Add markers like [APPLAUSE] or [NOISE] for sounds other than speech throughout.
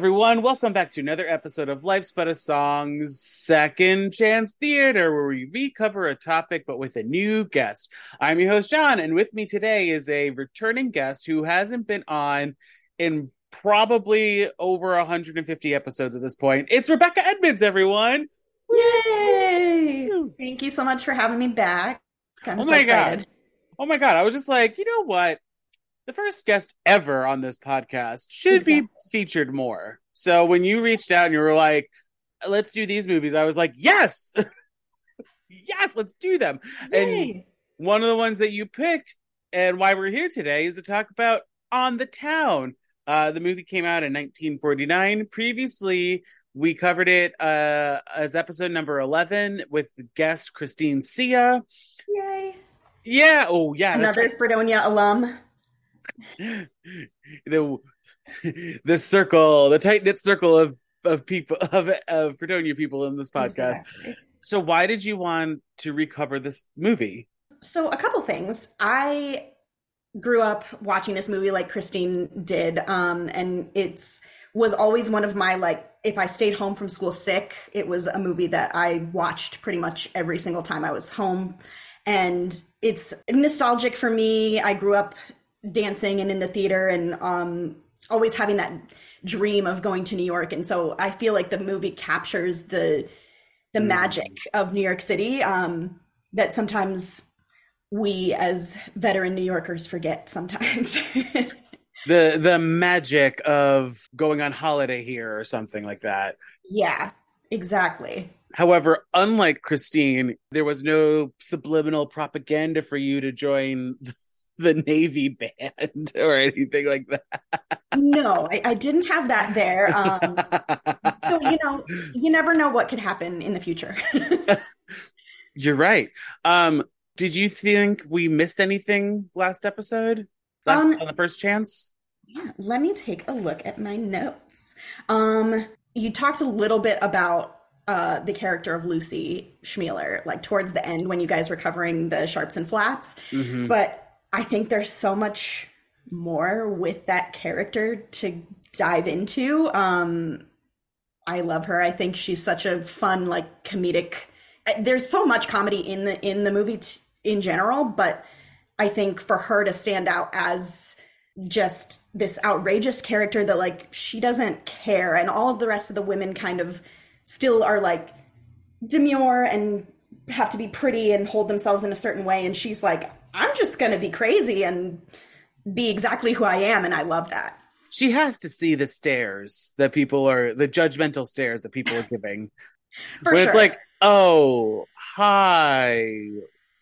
Everyone. Welcome back to another episode of Life's But a Song's Second Chance Theater, where we recover a topic but with a new guest. I'm your host, Jon, and with me today is a returning guest who hasn't been on in probably over 150 episodes at this point. It's Rebecca Edmunds, everyone. Yay! Thank you so much for having me back. I'm Oh so my excited. God. Oh my God. I was just like, you know what? The first guest ever on this podcast should be featured more. So when you reached out and you were like, let's do these movies, I was like, yes, [LAUGHS] yes, let's do them. And one of the ones that you picked and why we're here today is to talk about On the Town. Uh, the movie came out in 1949. Previously, we covered it uh, as episode number 11 with guest Christine Sia. Yay! Yeah. Oh, yeah. Another Fredonia alum. [LAUGHS] the [LAUGHS] the circle, the tight knit circle of of people [LAUGHS] of of Fredonia people in this podcast. Exactly. So, why did you want to recover this movie? So, a couple things. I grew up watching this movie like Christine did, um, and it's was always one of my like. If I stayed home from school sick, it was a movie that I watched pretty much every single time I was home, and it's nostalgic for me. I grew up dancing and in the theater, and um, always having that dream of going to New York, and so I feel like the movie captures the the magic of New York City um, that sometimes we as veteran New Yorkers forget sometimes. [LAUGHS] The the magic of going on holiday here or something like that. yeah, exactly. However, unlike Christine, there was no subliminal propaganda for you to join the Navy band [LAUGHS] or anything like that. No, I, I didn't have that there. Um, so, [LAUGHS] you know, you never know what could happen in the future. [LAUGHS] You're right. Um, did you think we missed anything last episode? Last Um, on the first chance? Yeah, let me take a look at my notes. Um, you talked a little bit about uh, the character of Lucy Shmeeler, like towards the end when you guys were covering the sharps and flats. Mhm. But I think there's so much more with that character to dive into. Um, I love her. I think she's such a fun, like comedic. There's so much comedy in the in the movie t- in general, but I think for her to stand out as just this outrageous character that like she doesn't care and all of the rest of the women kind of still are like demure and have to be pretty and hold themselves in a certain way and she's like I'm just going to be crazy and be exactly who I am and I love that. She has to see the stares that people are, the judgmental stares that people are giving. [LAUGHS] For Where sure. it's like, oh, hi,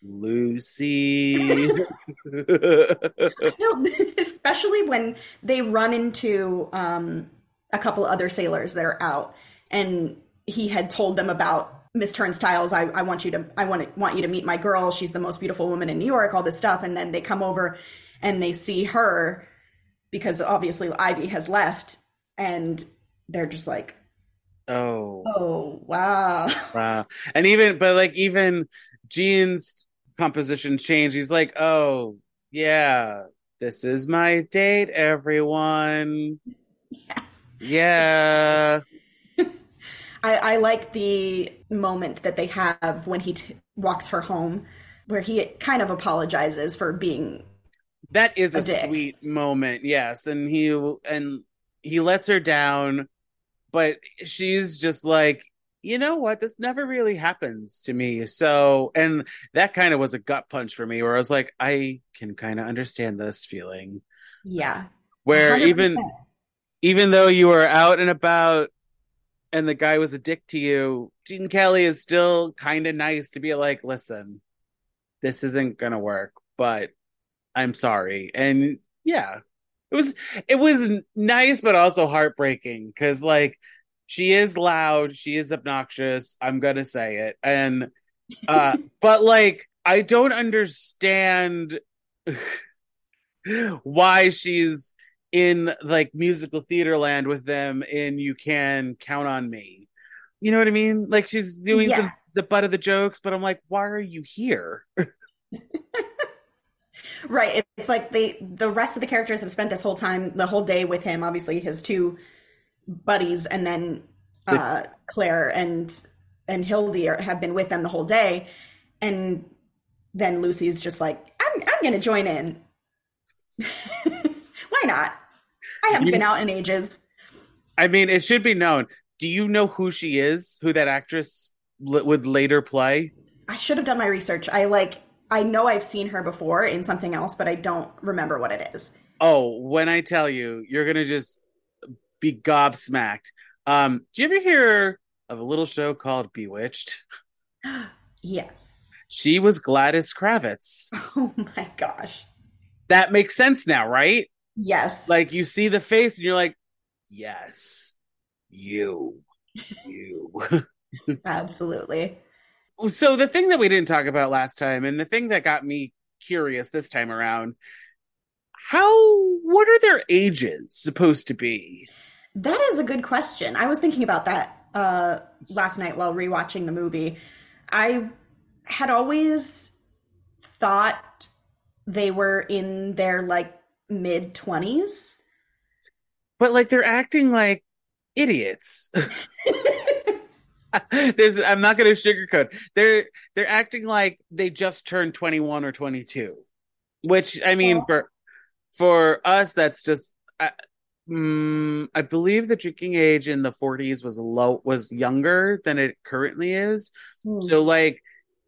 Lucy. [LAUGHS] No, [LAUGHS] especially when they run into um, a couple other sailors that are out, and he had told them about Miss Turnstiles. I, I want you to, I want to, want you to meet my girl. She's the most beautiful woman in New York. All this stuff, and then they come over and they see her because obviously Ivy has left, and they're just like, oh, oh wow, [LAUGHS] wow. And even, but like, even Gene's composition changed. He's like, oh, yeah, this is my date, everyone. [LAUGHS] Yeah. I, I like the moment that they have when he t- walks her home, where he kind of apologizes for being That is a, A sweet moment, yes. And he and he lets her down, but she's just like, you know what? This never really happens to me. So, and that kind of was a gut punch for me, where I was like, I can kind of understand this feeling. yeah. Where 100%. even even though you were out and about and the guy was a dick to you, Gene Kelly is still kind of nice to be like, listen, this isn't gonna work, but I'm sorry. And yeah, it was it was nice, but also heartbreaking because like she is loud, she is obnoxious. I'm gonna say it, and uh, [LAUGHS] but like I don't understand [LAUGHS] why she's in like musical theater land with them in You Can Count on Me. You know what I mean? Like she's doing Yeah. some the butt of the jokes, but I'm like, why are you here? [LAUGHS] Right. It's like they the rest of the characters have spent this whole time, the whole day with him, obviously his two buddies and then uh Claire and and Hildy are, have been with them the whole day. And then Lucy's just like, I'm I'm gonna join in. [LAUGHS] Why not? I haven't You- been out in ages. I mean, it should be known. Do you know who she is? Who that actress l- would later play? I should have done my research. I like I know I've seen her before in something else, but I don't remember what it is. Oh, when I tell you, you're gonna just be gobsmacked. Um, do you ever hear of a little show called Bewitched? [GASPS] Yes. She was Gladys Kravitz. [LAUGHS] Oh my gosh. That makes sense now, right? Yes. Like you see the face and you're like, yes, you, you. [LAUGHS] Absolutely. so the thing that we didn't talk about last time, and the thing that got me curious this time around, how what are their ages supposed to be? That is a good question. I was thinking about that uh, last night while rewatching the movie. I had always thought they were in their like mid 20s. But like they're acting like idiots. [LAUGHS] There's I'm not going to sugarcoat. They're they're acting like they just turned 21 or 22. Which I mean Well- for for us that's just I, mm, I believe the drinking age in the 40s was low was younger than it currently is. So like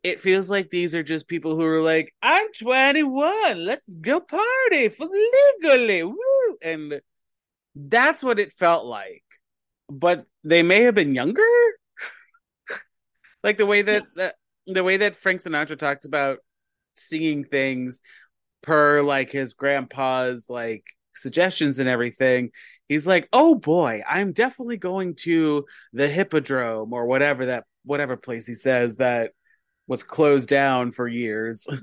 it feels like these are just people who are like, I'm 21, let's go party for legally. Woo! And that's what it felt like. But they may have been younger. [LAUGHS] like the way that, that the way that Frank Sinatra talks about seeing things per like his grandpa's like suggestions and everything. He's like, "Oh boy, I'm definitely going to the Hippodrome or whatever that whatever place he says that was closed down for years." [LAUGHS]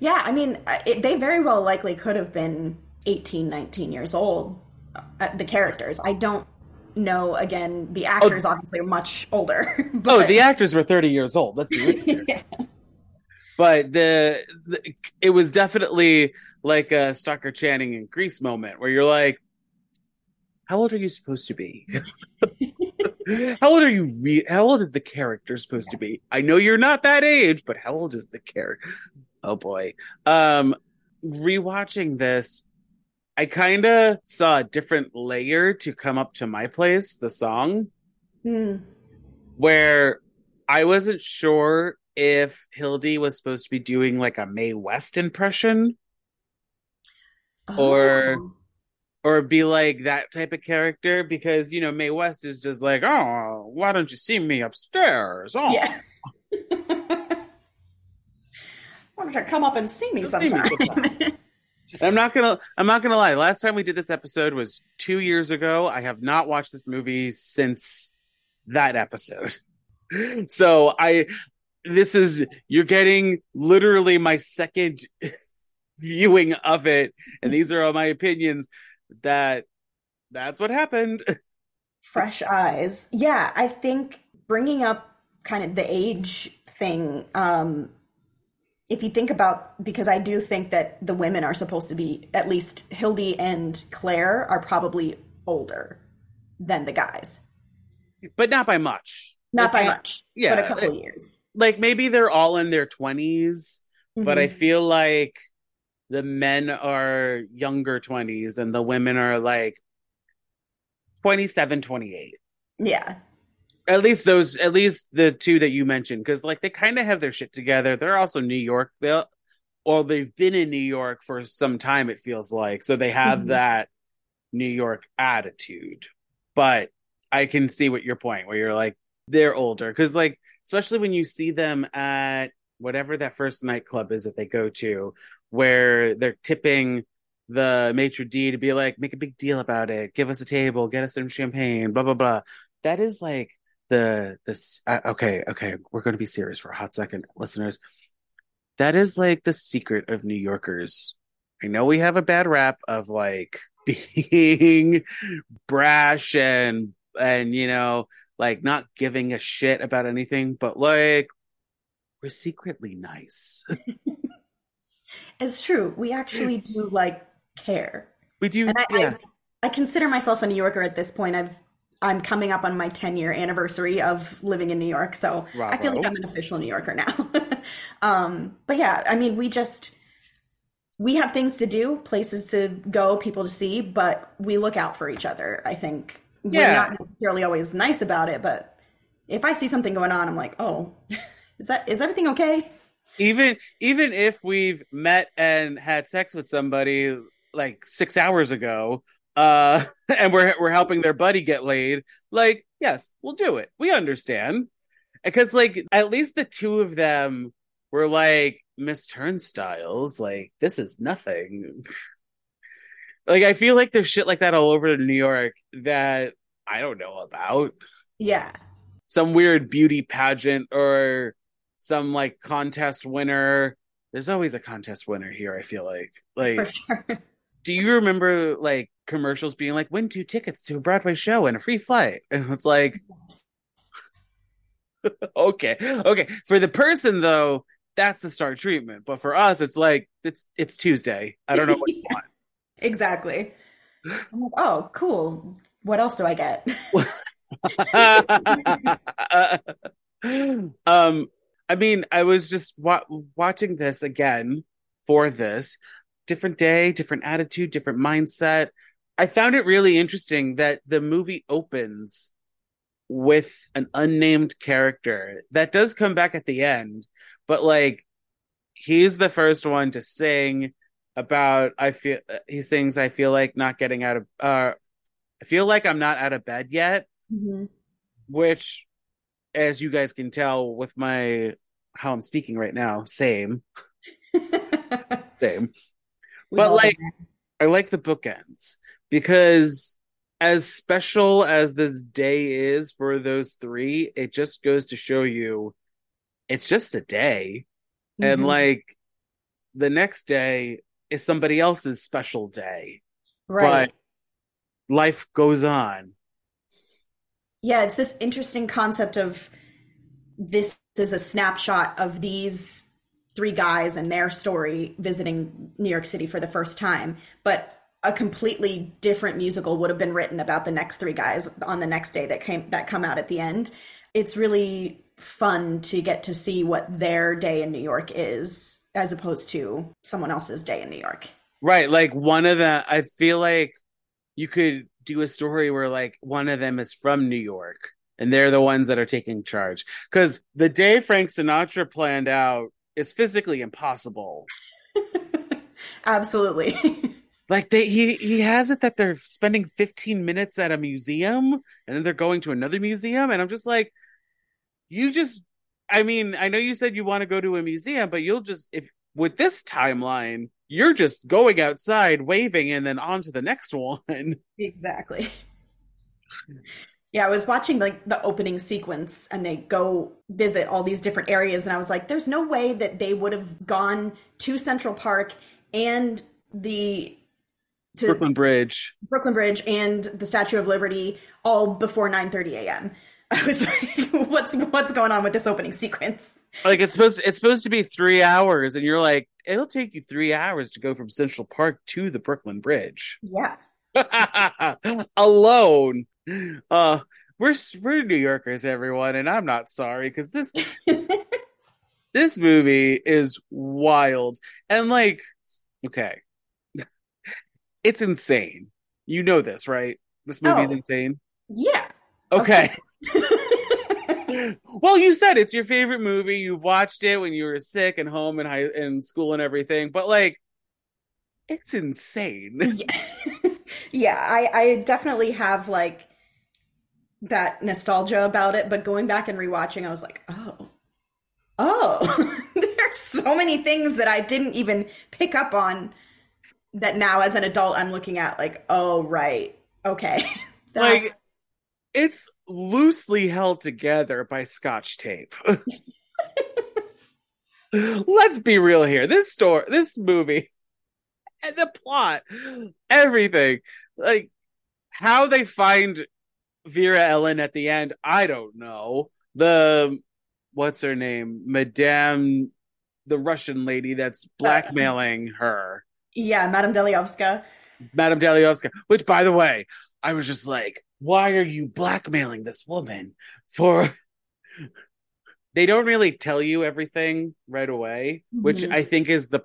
Yeah, I mean, uh, it, they very well likely could have been 18, 19 years old, uh, the characters. I don't know, again, the actors obviously are much older. [LAUGHS] oh, but- the actors were 30 years old. Let's be [LAUGHS] real. Yeah. but the, the it was definitely like a Stockard Channing in Grease moment where you're like, how old are you supposed to be? [GASPS] how old are you? Re- how old is the character supposed to be? I know you're not that age, but how old is the character? Oh boy. Um, rewatching this, I kind of saw a different layer to come up to my place, the song Hmm. where I wasn't sure if Hildy was supposed to be doing like a Mae West impression Oh. or be like that type of character because you know Mae West is just like, oh, why don't you see me upstairs? Oh, Yeah. [LAUGHS] Why don't you come up and see me See me sometime? sometime. [LAUGHS] And [LAUGHS] I'm not gonna I'm not gonna lie. Last time we did this episode was two years ago. I have not watched this movie since that episode. So I this is you're getting literally my second viewing of it, and these are all my opinions that that's what happened. [LAUGHS] Fresh eyes. Yeah, I think bringing up kind of the age thing, um, if you think about, because I do think that the women are supposed to be, at least Hildy and Claire are probably older than the guys. But not by much. Not It's by much, yeah, but a couple it- of years. Like maybe they're all in their twenties, but I Mhm. feel like the men are younger 20s and the women are like 27 28 yeah, at least those at least the two that you mentioned because like they kind of have their shit together. They're also new york they or they've been in new york for some time it feels like so they have Mhm. that new york attitude. But i can see what your point where you're like they're older because like especially when you see them at whatever that first nightclub is that they go to where they're tipping the maitre d to be like make a big deal about it. Give us a table. Get us some champagne. Blah blah blah. That is like the this uh, okay okay. We're going to be serious for a hot second listeners. That is like the secret of New Yorkers. I know we have a bad rap of like [LAUGHS] being brash and and you know like not giving a shit about anything, but like we're secretly nice. [LAUGHS] It's true. We actually do like care. We do, And I, yeah. I, I consider myself a New Yorker at this point. I've I'm coming up on my 10 year anniversary of living in New York, so I feel like I'm an official New Yorker now. [LAUGHS] um, but yeah, I mean, we just we have things to do, places to go, people to see, but we look out for each other. I think we're not necessarily always nice about it, but if I see something going on, I'm like, oh, [LAUGHS] is that is everything okay? Even even if we've met and had sex with somebody like six hours ago uh [LAUGHS] and we're we're helping their buddy get laid like yes we'll do it. We understand. Because like at least the two of them were like miss turnstiles like this is nothing. [LAUGHS] Like i feel like there's shit like that all over new york that i don't know about. Yeah. some weird beauty pageant or some like contest winner. There's always a contest winner here, I feel like. Like, sure. do you remember like commercials being like, win two tickets to a Broadway show and a free flight? [LAUGHS] And it's like, [LAUGHS] okay, okay. For the person though, that's the star treatment. But for us, it's like it's it's Tuesday. I don't know what you want. [LAUGHS] Exactly. I'm like, oh, cool. What else do I get? um i mean i was just wa- watching this again for this different day different attitude different mindset i found it really interesting that the movie opens with an unnamed character that does come back at the end but like he's the first one to sing about i feel he sings i feel like not getting out of uh i feel like i'm not out of bed yet Mhm. which as you guys can tell with my how I'm speaking right now, same, [LAUGHS] same. But like I like the bookends because as special as this day is for those three, it just goes to show you it's just a day. there. And like the next day is somebody else's special day. right. But life goes on. Yeah, it's this interesting concept of this is a snapshot of these three guys and their story visiting New York City for the first time, but a completely different musical would have been written about the next three guys on the next day that came that come out at the end. It's really fun to get to see what their day in New York is as opposed to someone else's day in New York. Right. Like one of them, I feel like you could do a story where like one of them is from New York and they're the ones that are taking charge. Because the day Frank Sinatra planned out is physically impossible. [LAUGHS] Absolutely. [LAUGHS] Like they he he has it that they're spending 15 minutes at a museum and then they're going to another museum and I'm just like you just I mean, I know you said you want to go to a museum, but you'll just if with this timeline, you're just going outside waving and then on to the next one. [LAUGHS] Exactly. Yeah, I was watching like the opening sequence and they go visit all these different areas and I was like there's no way that they would have gone to Central Park and the to Brooklyn Bridge. Brooklyn Bridge and the Statue of Liberty all before 9:30 a.m. [LAUGHS] I was like what's what's going on with this opening sequence? Like it's supposed it's supposed to be 3 hours and you're like it'll take you 3 hours to go from Central Park to the Brooklyn Bridge. Yeah. [LAUGHS] Alone. Uh we're we're New Yorkers everyone and I'm not sorry cuz this [LAUGHS] this movie is wild and like okay it's insane you know this right this movie's Oh. insane Yeah. okay [LAUGHS] well you said it's your favorite movie. You've watched it when you were sick and home and high and school and everything but like it's insane. [LAUGHS] Yeah, [LAUGHS] yeah I, I definitely have like that nostalgia about it, but going back and rewatching, I was like, oh, oh, [LAUGHS] there's so many things that I didn't even pick up on that now as an adult I'm looking at, like, oh, right, okay. like it's loosely held together by scotch tape [LAUGHS] let's be real here. This story, this movie, and the plot, everything, like how they find Vera Ellen at the end, I don't know. The what's her name, Madame, the Russian lady that's uh, blackmailing her. Yeah, Madame Dilyovska. Madame Dilyovska. Which, by the way, I was just like, why are you blackmailing this woman for? [LAUGHS] They don't really tell you everything right away, which Mhm. I think is the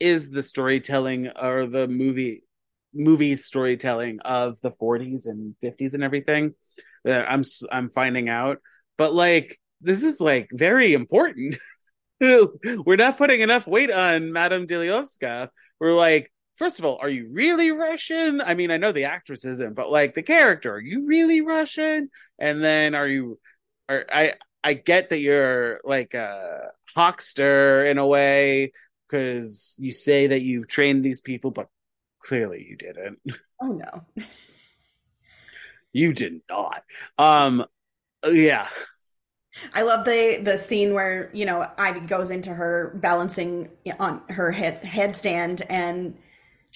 is the storytelling or the movie movie storytelling of the 40s and 50s and everything that I'm I'm finding out. But like this is like very important. [LAUGHS] We're not putting enough weight on Madame Dilyovska. We're like, first of all, are you really Russian? I mean, I know the actress isn't, but like the character, are you really Russian? And then are you are I I get that you're like a hawkster in a way because you say that you've trained these people, but clearly you didn't. [LAUGHS] Oh no. You did not. Um yeah. I love the the scene where you know Ivy goes into her balancing on her head headstand and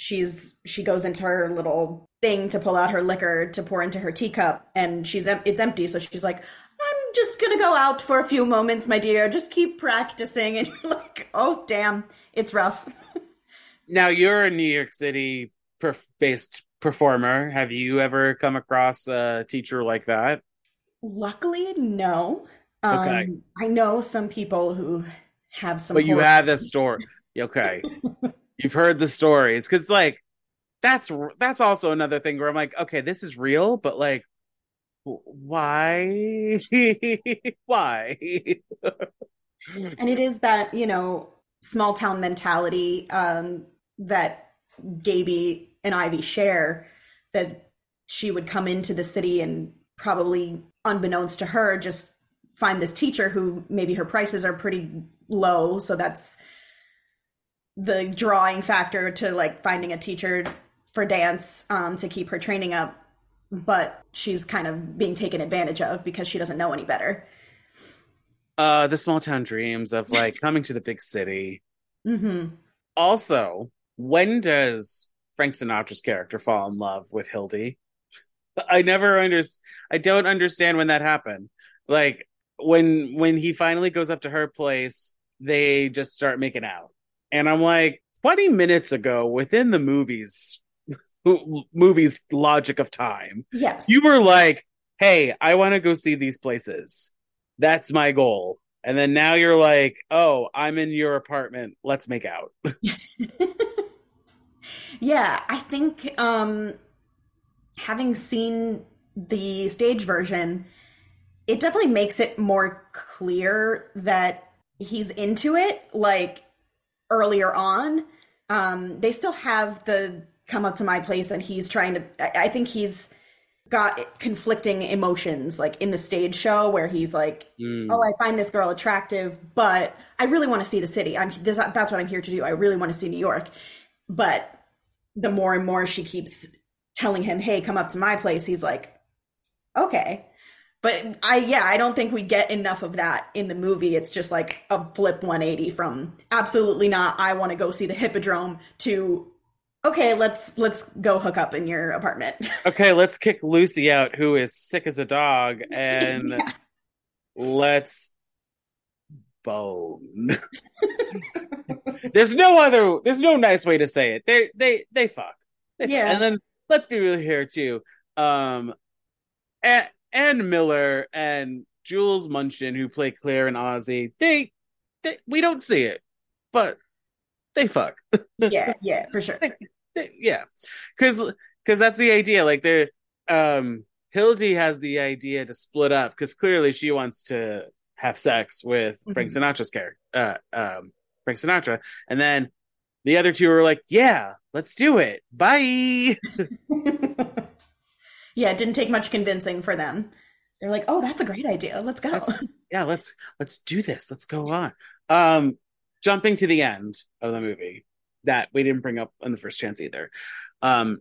she's she goes into her little thing to pull out her liquor to pour into her teacup and she's it's empty so she's like I'm just gonna go out for a few moments my dear just keep practicing [LAUGHS] and you're like oh damn it's rough [LAUGHS] Now you're a New York City perf- based performer. Have you ever come across a teacher like that? luckily no um, Okay. I know some people who have some but you have this story. Okay. [LAUGHS] You've heard the stories cuz like that's that's also another thing where I'm like, okay, this is real, but like why? [LAUGHS] why? and it is that you know small town mentality um, that Gaby and Ivy share that she would come into the city and probably unbeknownst to her just find this teacher who maybe her prices are pretty low so that's the drawing factor to like finding a teacher for dance um, to keep her training up but she's kind of being taken advantage of because she doesn't know any better uh the small town dreams of like [LAUGHS] coming to the big city. hmm Also, when does Frank Sinatra's character fall in love with Hildy? I never under I don't understand when that happened. Like when when he finally goes up to her place, they just start making out. And I'm like 20 minutes ago within the movies [LAUGHS] movies logic of time. yes You were like, "Hey, I want to go see these places. That's my goal." And then now you're like, "Oh, I'm in your apartment. Let's make out." [LAUGHS] Yeah, I think um having seen the stage version, it definitely makes it more clear that he's into it like earlier on. Um they still have the come up to my place and he's trying to I, I think he's got conflicting emotions like in the stage show where he's like Mm. oh i find this girl attractive but i really want to see the city i'm this, that's what i'm here to do i really want to see new york but the more and more she keeps telling him hey come up to my place he's like okay but i yeah i don't think we get enough of that in the movie it's just like a flip 180 from absolutely not i want to go see the hippodrome to okay let's let's go hook up in your apartment [LAUGHS] okay, let's kick Lucy out, who is sick as a dog, [LAUGHS] and Yeah. let's bone. [LAUGHS] there's no other. There's no nice way to say it. They they they fuck. They fuck. Yeah. And then let's be real here too. Um, and, Ann Miller and Jules Munshin, who play Claire and Ozzy, they, they we don't see it, but they fuck. [LAUGHS] yeah yeah for sure They- yeah because because that's the idea like they're um hildy has the idea to split up because clearly she wants to have sex with frank Mhm. sinatra's character uh um frank sinatra and then the other two are like yeah let's do it bye [LAUGHS] yeah, it didn't take much convincing for them. They're like, "Oh, that's a great idea. Let's go." Let's- [LAUGHS] yeah let's let's do this let's go on um jumping to the end of the movie that we didn't bring up on the first chance either um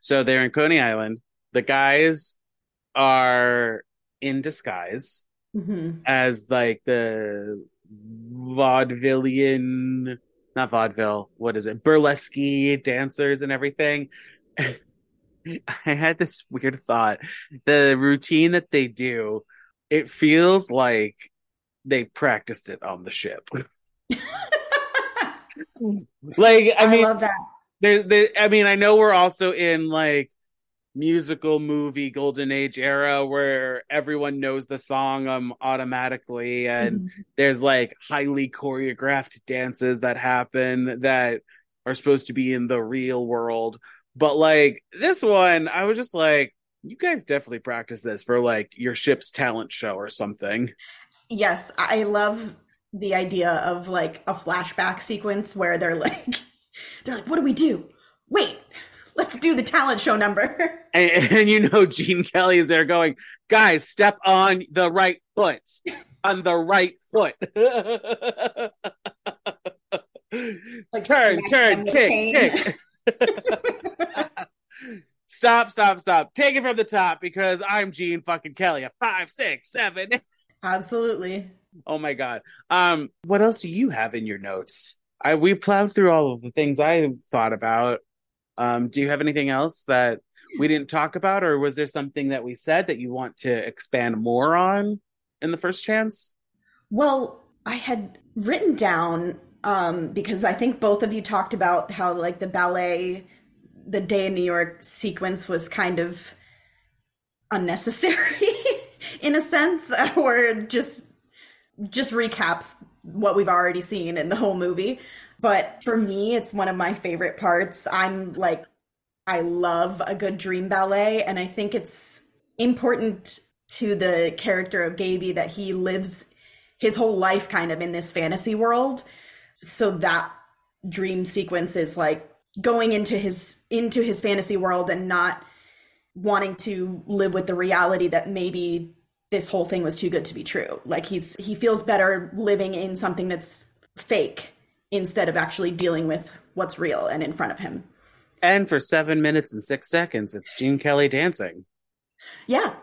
so they're in coney island the guys are in disguise hmm as like the vaudevillian, not vaudeville, what is it, burlesque dancers and everything. [LAUGHS] [LAUGHS] I had this weird thought. The routine that they do, it feels like they practiced it on the ship. [LAUGHS] like, I, I, mean, love that. there, there, I mean, I know we're also in like musical movie golden age era where everyone knows the song um automatically and Mhm. there's like highly choreographed dances that happen that are supposed to be in the real world but like this one i was just like you guys definitely practice this for like your ship's talent show or something Yes, I love the idea of like a flashback sequence where they're [LAUGHS] like, they're like, what do we do? Wait, let's do the talent show number. [LAUGHS] and, and you know gene kelly is there going guys step on the right foot on the right foot [LAUGHS] Like turn turn kick kick stop stop stop. Take it from the top because i'm gene fucking kelly a five six seven. Absolutely. oh my god. Um what else do you have in your notes? I we plowed through all of the things i thought about. Um do you have anything else that we didn't talk about or was there something that we said that you want to expand more on in the first chance? Well, I had written down um, because I think both of you talked about how like the ballet, the day in New York sequence was kind of unnecessary [LAUGHS] in a sense, [LAUGHS] or just just recaps what we've already seen in the whole movie. But for me, it's one of my favorite parts. I'm like, I love a good dream ballet, and I think it's important to the character of Gaby that he lives his whole life kind of in this fantasy world. So that dream sequence is like going into his into his fantasy world and not wanting to live with the reality that maybe this whole thing was too good to be true. Like he's he feels better living in something that's fake instead of actually dealing with what's real and in front of him. and for seven minutes and six seconds it's gene kelly dancing Yeah.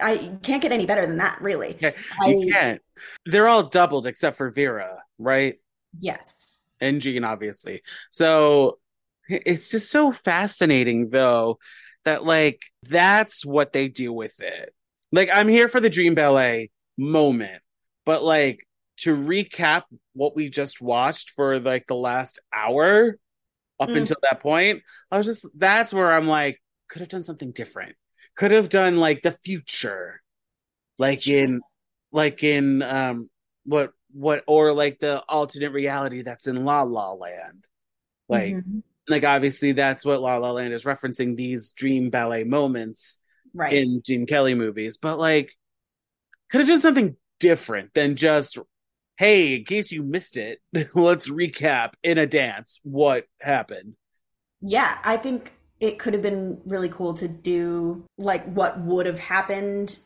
I can't get any better than that, really. Yeah, I, you can't they're all doubled except for vera right yes. and Gene, obviously. So it's just so fascinating, though, that like that's what they do with it. Like, I'm here for the Dream Ballet moment, but like to recap what we just watched for like the last hour up Mm. until that point, I was just that's where I'm like, could have done something different. Could have done like the future, like in like in um what what or like the alternate reality that's in La La Land. Like Mhm. like obviously that's what La La Land is referencing these dream ballet moments right. in Gene Kelly movies, but like could have done something different than just hey, in case you missed it, [LAUGHS] let's recap in a dance what happened. Yeah, I think it could have been really cool to do like what would have happened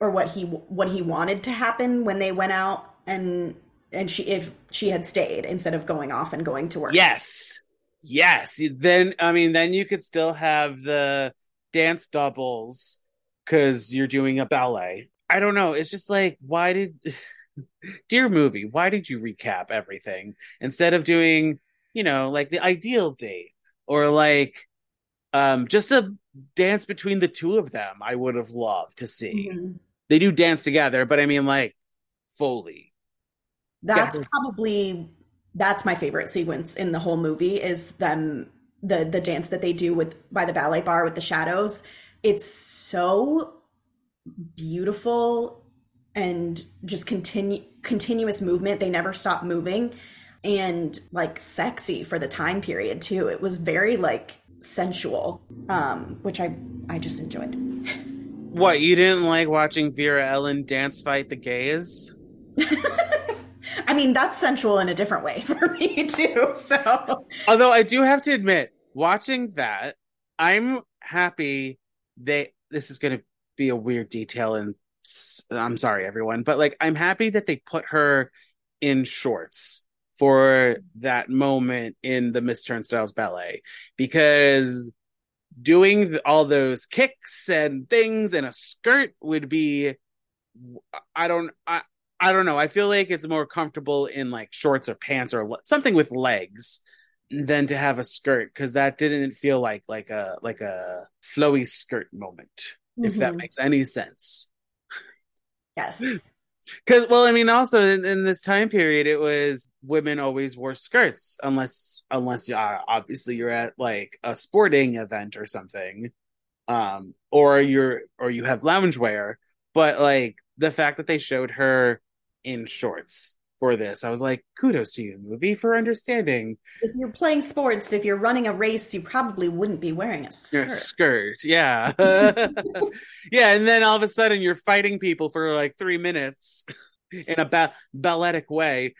or what he what he wanted to happen when they went out and and she if she had stayed instead of going off and going to work. Yes. Yes. Then I mean then you could still have the dance doubles cuz you're doing a ballet. I don't know. It's just like why did [SIGHS] dear movie, why did you recap everything instead of doing, you know, like the ideal date or like um just a dance between the two of them I would have loved to see. Mhm. They do dance together, but I mean like fully. That's Yeah. probably that's my favorite sequence in the whole movie is them the the dance that they do with by the ballet bar with the shadows. It's so beautiful and just continue continuous movement. They never stop moving and like sexy for the time period too. It was very like sensual, um, which I I just enjoyed. What, you didn't like watching Vera Ellen dance fight the gays? [LAUGHS] I mean, that's sensual in a different way [LAUGHS] for me too. So Although I do have to admit, watching that, I'm happy they this is going to be a weird detail and I'm sorry everyone, but like I'm happy that they put her in shorts for that moment in the Miss Turnstiles ballet because doing all those kicks and things in a skirt would be I don't I I don't know. I feel like it's more comfortable in like shorts or pants or le- something with legs than to have a skirt because that didn't feel like like a like a flowy skirt moment. If that Mhm. makes any sense. Yes. [GASPS] Because well, I mean, also in, in this time period, it was women always wore skirts unless unless uh, obviously you're at like a sporting event or something, um, or you're or you have loungewear. But like the fact that they showed her in shorts for this, I was like, kudos to you, movie, for understanding If you're playing sports, if you're running a race, you probably wouldn't be wearing a skirt. skirt. Yeah, [LAUGHS] [LAUGHS] yeah, and then all of a sudden you're fighting people for like three minutes [LAUGHS] in a ba- balletic way.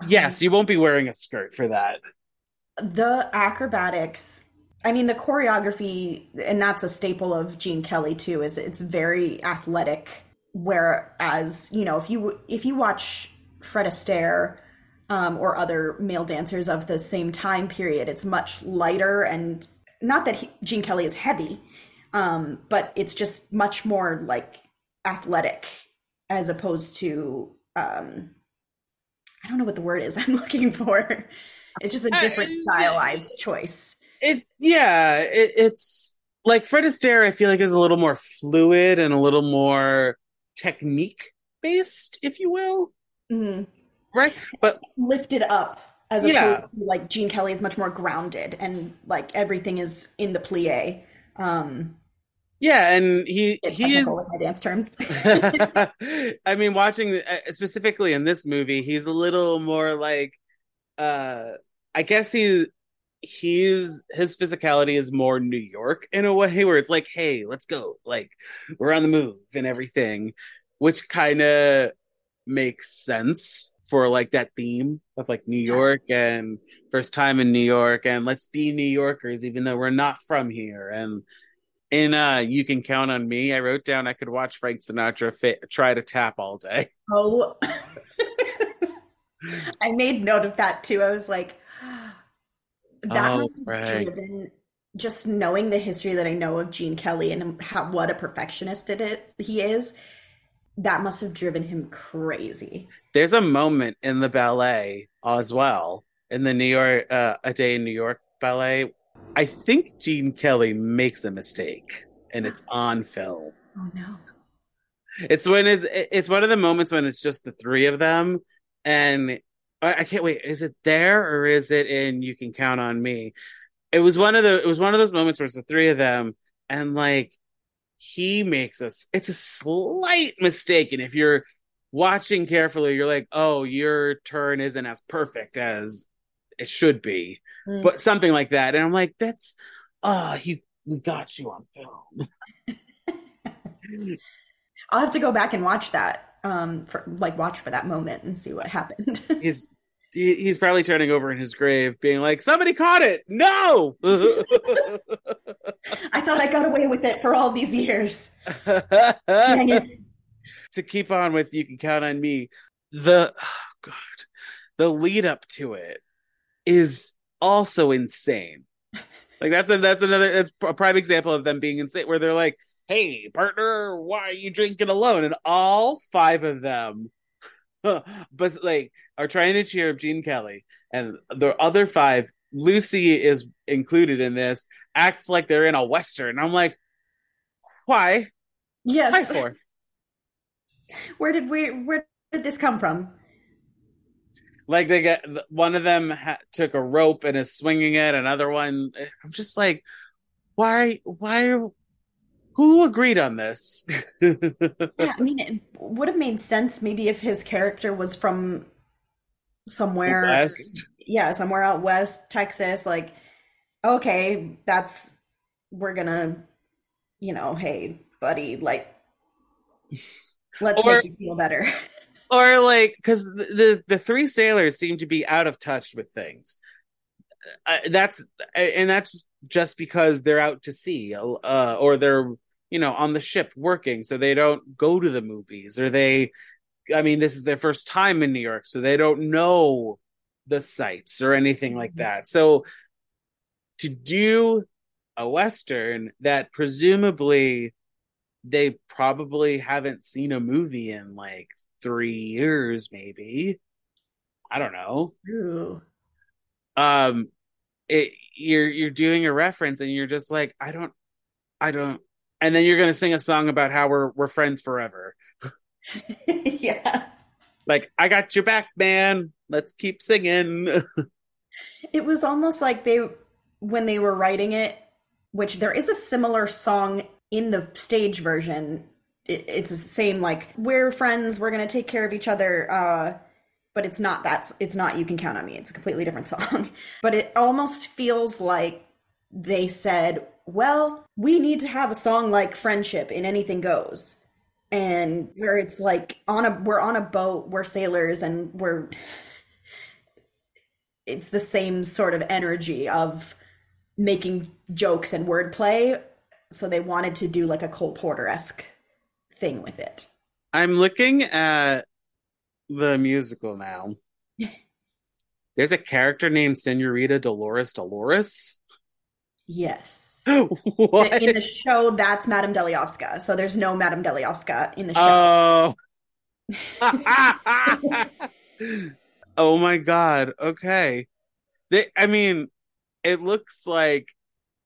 Yes, you won't be wearing a skirt for that. The acrobatics, I mean, the choreography, and that's a staple of Gene Kelly too, is it's very athletic. Whereas, you know, if you if you watch Fred Astaire um, or other male dancers of the same time period, it's much lighter and not that he, Gene Kelly is heavy, um, but it's just much more like athletic as opposed to um, I don't know what the word is [LAUGHS] I'm looking for. It's just a different Uh, stylized choice. It yeah, it, it's like Fred Astaire. I feel like is a little more fluid and a little more technique based, if you will, Mhm. right? But Lifted up as Yeah. opposed to like Gene Kelly is much more grounded and like everything is in the plie. Um, yeah, and he he is my dance terms. [LAUGHS] [LAUGHS] I mean, watching uh, specifically in this movie, he's a little more like, uh, I guess he he's his physicality is more New York in a way where it's like, hey, let's go, like we're on the move and everything, which kind of makes sense for like that theme of like New York and first time in New York and let's be New Yorkers even though we're not from here. And in uh you can count on me i wrote down i could watch frank sinatra fit, try to tap all day. Oh, [LAUGHS] I made note of that too. I was like, that Oh, must have right. driven just knowing the history that I know of Gene Kelly and how what a perfectionist it is, he is. That must have driven him crazy. there's a moment in the ballet as well in the new york uh, a day in new york ballet i think gene kelly makes a mistake and it's [GASPS] on film Oh no. it's when it's it's one of the moments when it's just the three of them and I, I can't wait is it there or is it in you can count on me it was one of the it was one of those moments where it's the three of them and like he makes us it's a slight mistake and if you're watching carefully you're like oh your turn isn't as perfect as it should be Mm. but something like that and i'm like that's oh he we got you on film [LAUGHS] I'll have to go back and watch that. Um, for like watch for that moment and see what happened. [LAUGHS] he's he, he's probably turning over in his grave being like somebody caught it! No! [LAUGHS] I thought I got away with it for all these years. [LAUGHS] To keep on with you can count on me. The oh god. The lead up to it is also insane. Like that's a that's another that's a prime example of them being insane where they're like hey partner why are you drinking alone? And all five of them [LAUGHS] but like are trying to cheer up gene kelly and the other five lucy is included in this acts like they're in a western i'm like why why Yes. for [LAUGHS] Where did we? Where did this come from? like they get one of them ha- took a rope and is swinging it another one i'm just like why why who agreed on this [LAUGHS] Yeah, I mean, it would have made sense maybe if his character was from somewhere. West. Yeah, somewhere out west, Texas. Like, okay, that's we're gonna, you know, hey, buddy, like, let's Or- make you feel better. [LAUGHS] or like because the, the the three sailors seem to be out of touch with things uh, that's and that's just because they're out to sea uh, or they're you know on the ship working so they don't go to the movies or they i mean this is their first time in new york so they don't know the sights or anything like that so to do a western that presumably they probably haven't seen a movie in like three years, maybe. I don't know. Um, it you're you're doing a reference, and you're just like, I don't, I don't, and then you're gonna sing a song about how we're we're friends forever. [LAUGHS] yeah. Like, I got your back, man. Let's keep singing. [LAUGHS] It was almost like they, when they were writing it, which there is a similar song in the stage version. It, it's the same, like, we're friends, we're going to take care of each other. Uh, but it's not that, it's not You Can Count on Me. It's a completely different [LAUGHS] song. But it almost feels like they said, well, we need to have a song like Friendship in Anything Goes. And where it's like on a we're on a boat, we're sailors and we're it's the same sort of energy of making jokes and wordplay. So they wanted to do like a Cole Porter esque thing with it. I'm looking at the musical now. [LAUGHS] There's a character named Senorita Dolores Dolores. Yes. [GASPS] what? In the show, that's Madame Dilyovska. So there's no Madame Dilyovska in the show. Oh. [LAUGHS] oh my god. Okay. They I mean, it looks like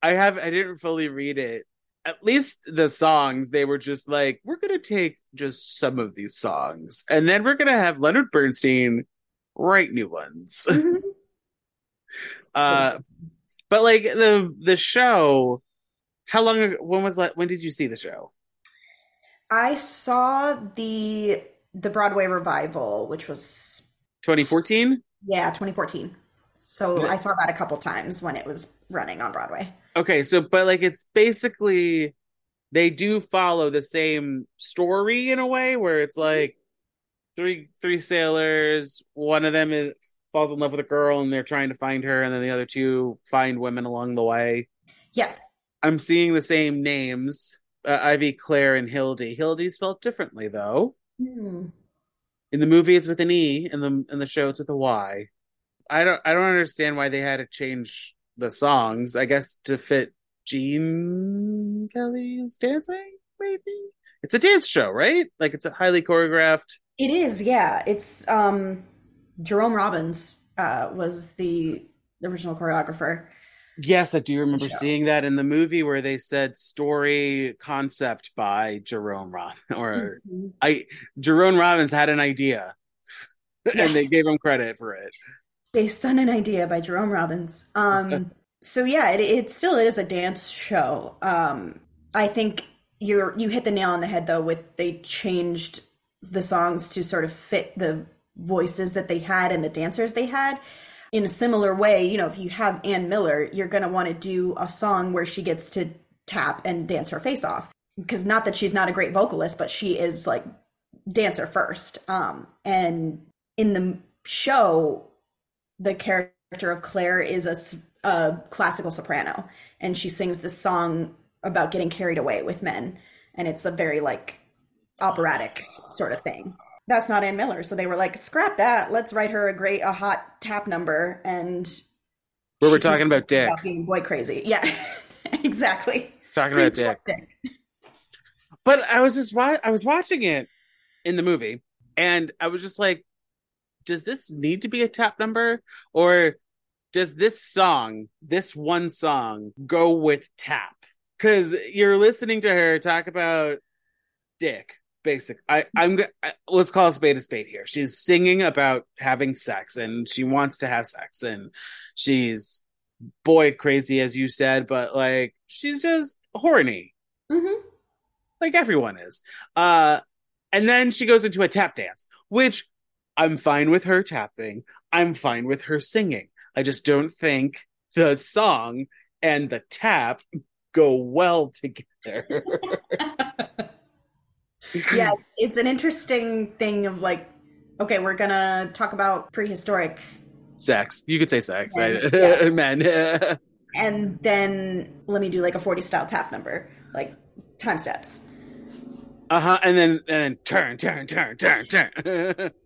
I have I didn't fully read it. At least the songs, they were just like, we're gonna take just some of these songs, and then we're gonna have Leonard Bernstein write new ones. Mhm. [LAUGHS] uh but like the the show, how long ago when was that when did you see the show? I saw the the Broadway revival, which was 2014? yeah, 2014. So Yeah. I saw that a couple times when it was running on Broadway. Okay, so but like it's basically they do follow the same story in a way where it's like three three sailors, one of them is falls in love with a girl and they're trying to find her and then the other two find women along the way. Yes. I'm seeing the same names, uh, Ivy, Claire and Hildy. Hildy spelled differently though. Hmm. In the movie it's with an E, in the in the show it's with a Y. I don't I don't understand why they had to change the songs. I guess to fit Gene Kelly's dancing, maybe. It's a dance show, right? Like it's a highly choreographed. It is, yeah. It's um Jerome Robbins uh was the original choreographer. Yes, I do remember Show. seeing that in the movie where they said story concept by Jerome Robbins [LAUGHS] or Mhm. I Jerome Robbins had an idea [LAUGHS] Yes. and they gave him credit for it. Based on an idea by Jerome Robbins. Um [LAUGHS] so yeah, it it still is a dance show. Um I think you're you hit the nail on the head though with they changed the songs to sort of fit the voices that they had and the dancers they had. In a similar way, you know, if you have Ann Miller, you're going to want to do a song where she gets to tap and dance her face off. Because not that she's not a great vocalist, but she is like dancer first. Um, and in the show, the character of Claire is a, a classical soprano, and she sings this song about getting carried away with men, and it's a very like operatic sort of thing. That's not Ann Miller, so they were like, "Scrap that. Let's write her a great, a hot tap number." And Where we're talking about Dick. being boy crazy. Yeah, [LAUGHS] exactly. Talking about Dick. But I was just wa- I was watching it in the movie, and I was just like, does this need to be a tap number, or does this song, this one song, go with tap? Because you're listening to her talk about Dick. Basic. I I'm I, let's call a spade a spade here. She's singing about having sex, and she wants to have sex, and she's boy crazy as you said, but like she's just horny hmm like everyone is. Uh, and then she goes into a tap dance, which I'm fine with her tapping. I'm fine with her singing. I just don't think the song and the tap go well together. [LAUGHS] [LAUGHS] yeah, [CLEARS THROAT] it's an interesting thing of like, okay, we're gonna talk about prehistoric, sex. You could say sex. I, [LAUGHS] Yeah. men. [LAUGHS] and then let me do like a 40 style tap number, like time steps. uh huh. And then and then turn, turn, turn, turn, turn. [LAUGHS]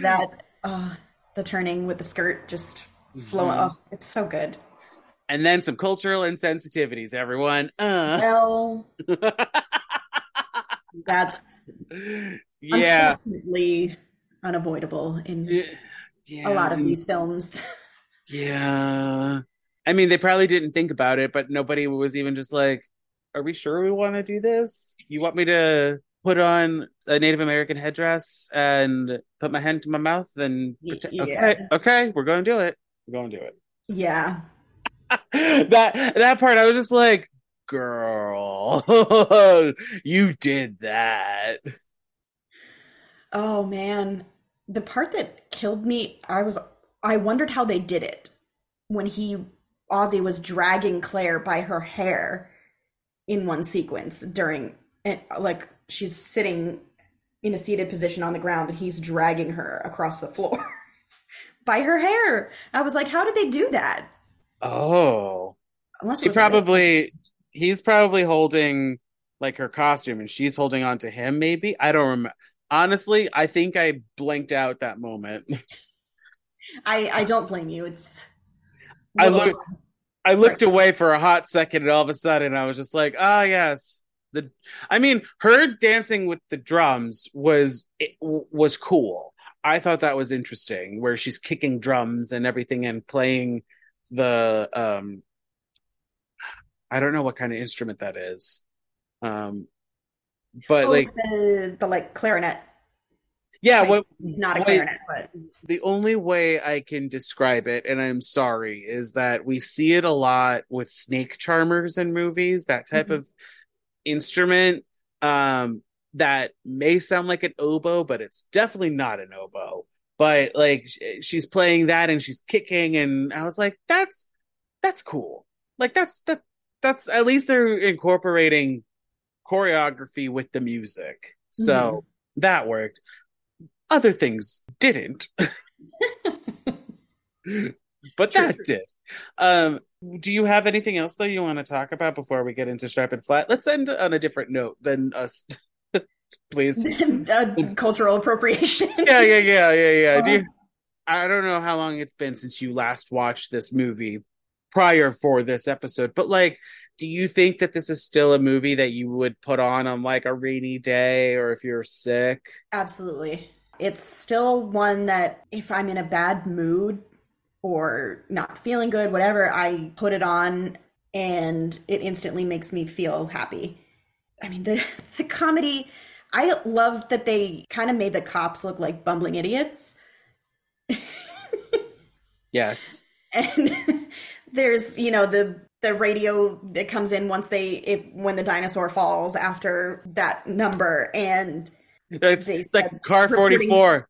That, uh, the turning with the skirt just flowing. Mhm. Oh, it's so good. and then some cultural insensitivities. Everyone. Uh. Well, that's yeah, unavoidable in yeah, yeah, a lot of these films. [LAUGHS] Yeah. I mean, they probably didn't think about it, but nobody was even just like, are we sure we want to do this? You want me to put on a Native American headdress and put my hand to my mouth and pretend, yeah. okay, okay, we're going to do it. We're going to do it. Yeah. [LAUGHS] that that part I was just like, girl, [LAUGHS] you did that. Oh man, the part that killed me, I was I wondered how they did it when he Ozzy was dragging Claire by her hair in one sequence during and like she's sitting in a seated position on the ground and he's dragging her across the floor [LAUGHS] by her hair. I was like, how did they do that? Oh. Unless it probably he's probably holding like her costume and she's holding on to him maybe. I don't remember. Honestly, I think I blanked out that moment. [LAUGHS] I I don't blame you. It's I looked I looked away for a hot second and all of a sudden I was just like, "Ah, yes." The I mean, her dancing with the drums was it w- was cool. I thought that was interesting where she's kicking drums and everything and playing the um I don't know what kind of instrument that is. Um but Oh, like the the like clarinet. yeah, what It's not a clarinet, but the only way I can describe it, and I'm sorry, is that we see it a lot with snake charmers in movies, that type Mhm. of instrument um, that may sound like an oboe, but it's definitely not an oboe. But like she's playing that and she's kicking, and I was like, that's that's cool. Like that's that that's at least they're incorporating choreography with the music, so that worked. Other things didn't. [LAUGHS] but that true. did. Um, do you have anything else though you want to talk about before we get into Stripe and Flat? Let's end on a different note than us, [LAUGHS] please. [LAUGHS] uh, cultural appropriation. Yeah, yeah, yeah, yeah, yeah. Do Uh, you, I don't know how long it's been since you last watched this movie prior for this episode, but like, do you think that this is still a movie that you would put on on like a rainy day or if you're sick? Absolutely. It's still one that if I'm in a bad mood or not feeling good, whatever, I put it on and it instantly makes me feel happy. I mean, the [LAUGHS] the comedy, I love that they kind of made the cops look like bumbling idiots. [LAUGHS] Yes. and [LAUGHS] there's you know the the radio that comes in once they if, when the dinosaur falls after that number. And It's, it's like car reporting- 44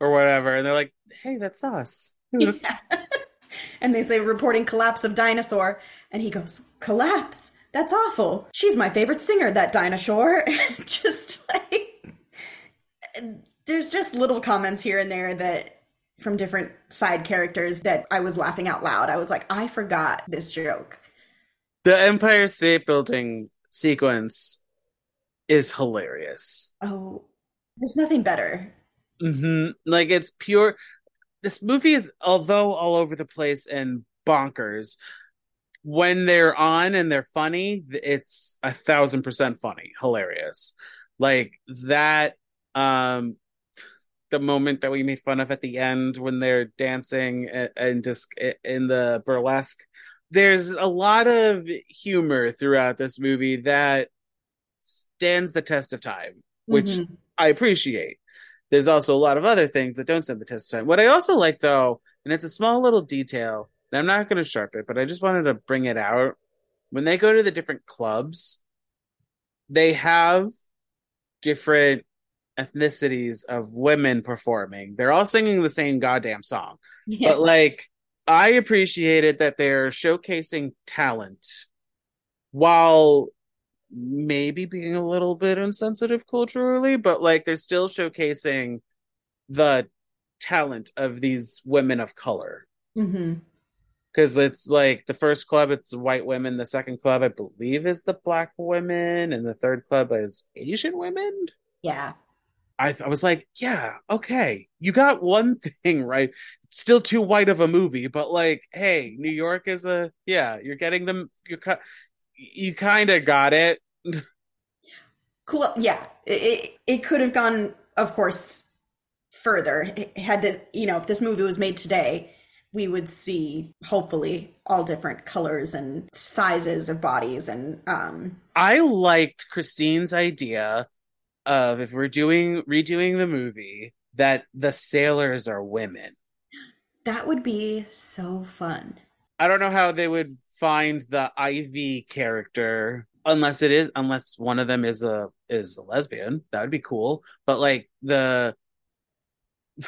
or whatever. And they're like, hey, that's us. [LAUGHS] and they say reporting collapse of dinosaur. And he goes collapse? That's awful. She's my favorite singer that dinosaur. [LAUGHS] Just like there's just little comments here and there that from different side characters that i was laughing out loud i was like i forgot this joke The Empire State Building sequence is hilarious. oh there's nothing better hmm Like it's pure. This movie is, although all over the place and bonkers, when they're on and they're funny, it's a thousand percent funny, hilarious. Like that, um, the moment that we made fun of at the end when they're dancing and, just in the burlesque. There's a lot of humor throughout this movie that stands the test of time, which Mhm. I appreciate. There's also a lot of other things that don't stand the test of time. What I also like though, and it's a small little detail, and I'm not going to sharp it, but I just wanted to bring it out. When they go to the different clubs, they have different ethnicities of women performing. They're all singing the same goddamn song. Yes. But like I appreciated that they're showcasing talent while maybe being a little bit insensitive culturally, but like they're still showcasing the talent of these women of color. Mhm. Because it's like the first club, it's the white women. The second club, I believe, is the black women, and the third club is Asian women. yeah I, I was like, yeah, okay, you got one [LAUGHS] thing right. It's still too white of a movie, but like, hey, New York is a yeah. You're getting them. You you kind of got it. cool yeah it, it, it could have gone of course, further had to, you know, if this movie was made today, we would see hopefully all different colors and sizes of bodies and um I liked Christine's idea of if we're doing redoing the movie that the sailors are women. that would be so fun. I don't know how they would find the Ivy character unless it is unless one of them is a is a lesbian. That would be cool. But like the [LAUGHS]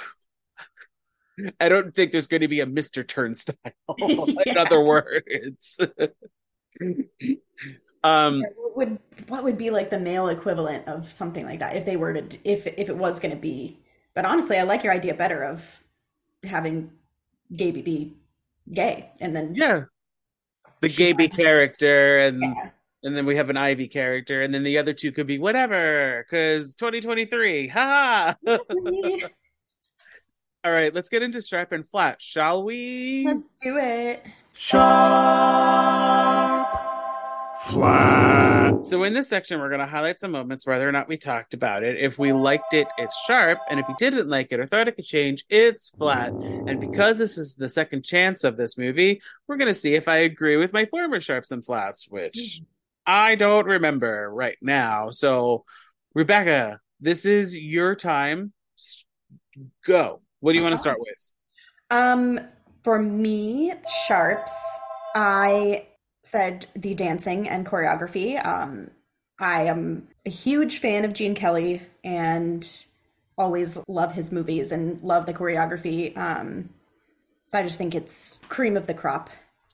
I don't think there's going to be a Mr. Turnstile. [LAUGHS] In [LAUGHS] other words. Um What would what would be like the male equivalent of something like that if they were to if if it was going to be? But honestly, I like your idea better of having Gaby be gay and then yeah. The She's Gaby character and Yeah. and then we have an Ivy character and then the other two could be whatever cuz 2023. Ha. [LAUGHS] All right, let's get into Stripe and Flat, shall we? Let's do it. Sharp. Flat. So in this section, we're going to highlight some moments, whether or not we talked about it. If we liked it, it's sharp, and if we didn't like it or thought it could change, it's flat. And because this is the second chance of this movie, we're going to see if I agree with my former sharps and flats, which I don't remember right now. So, Rebecca, this is your time. Go. What do you want to start with? Um, for me, sharps, I said the dancing and choreography. Um, I am a huge fan of Gene Kelly and always love his movies and love the choreography. Um, so I just think it's cream of the crop.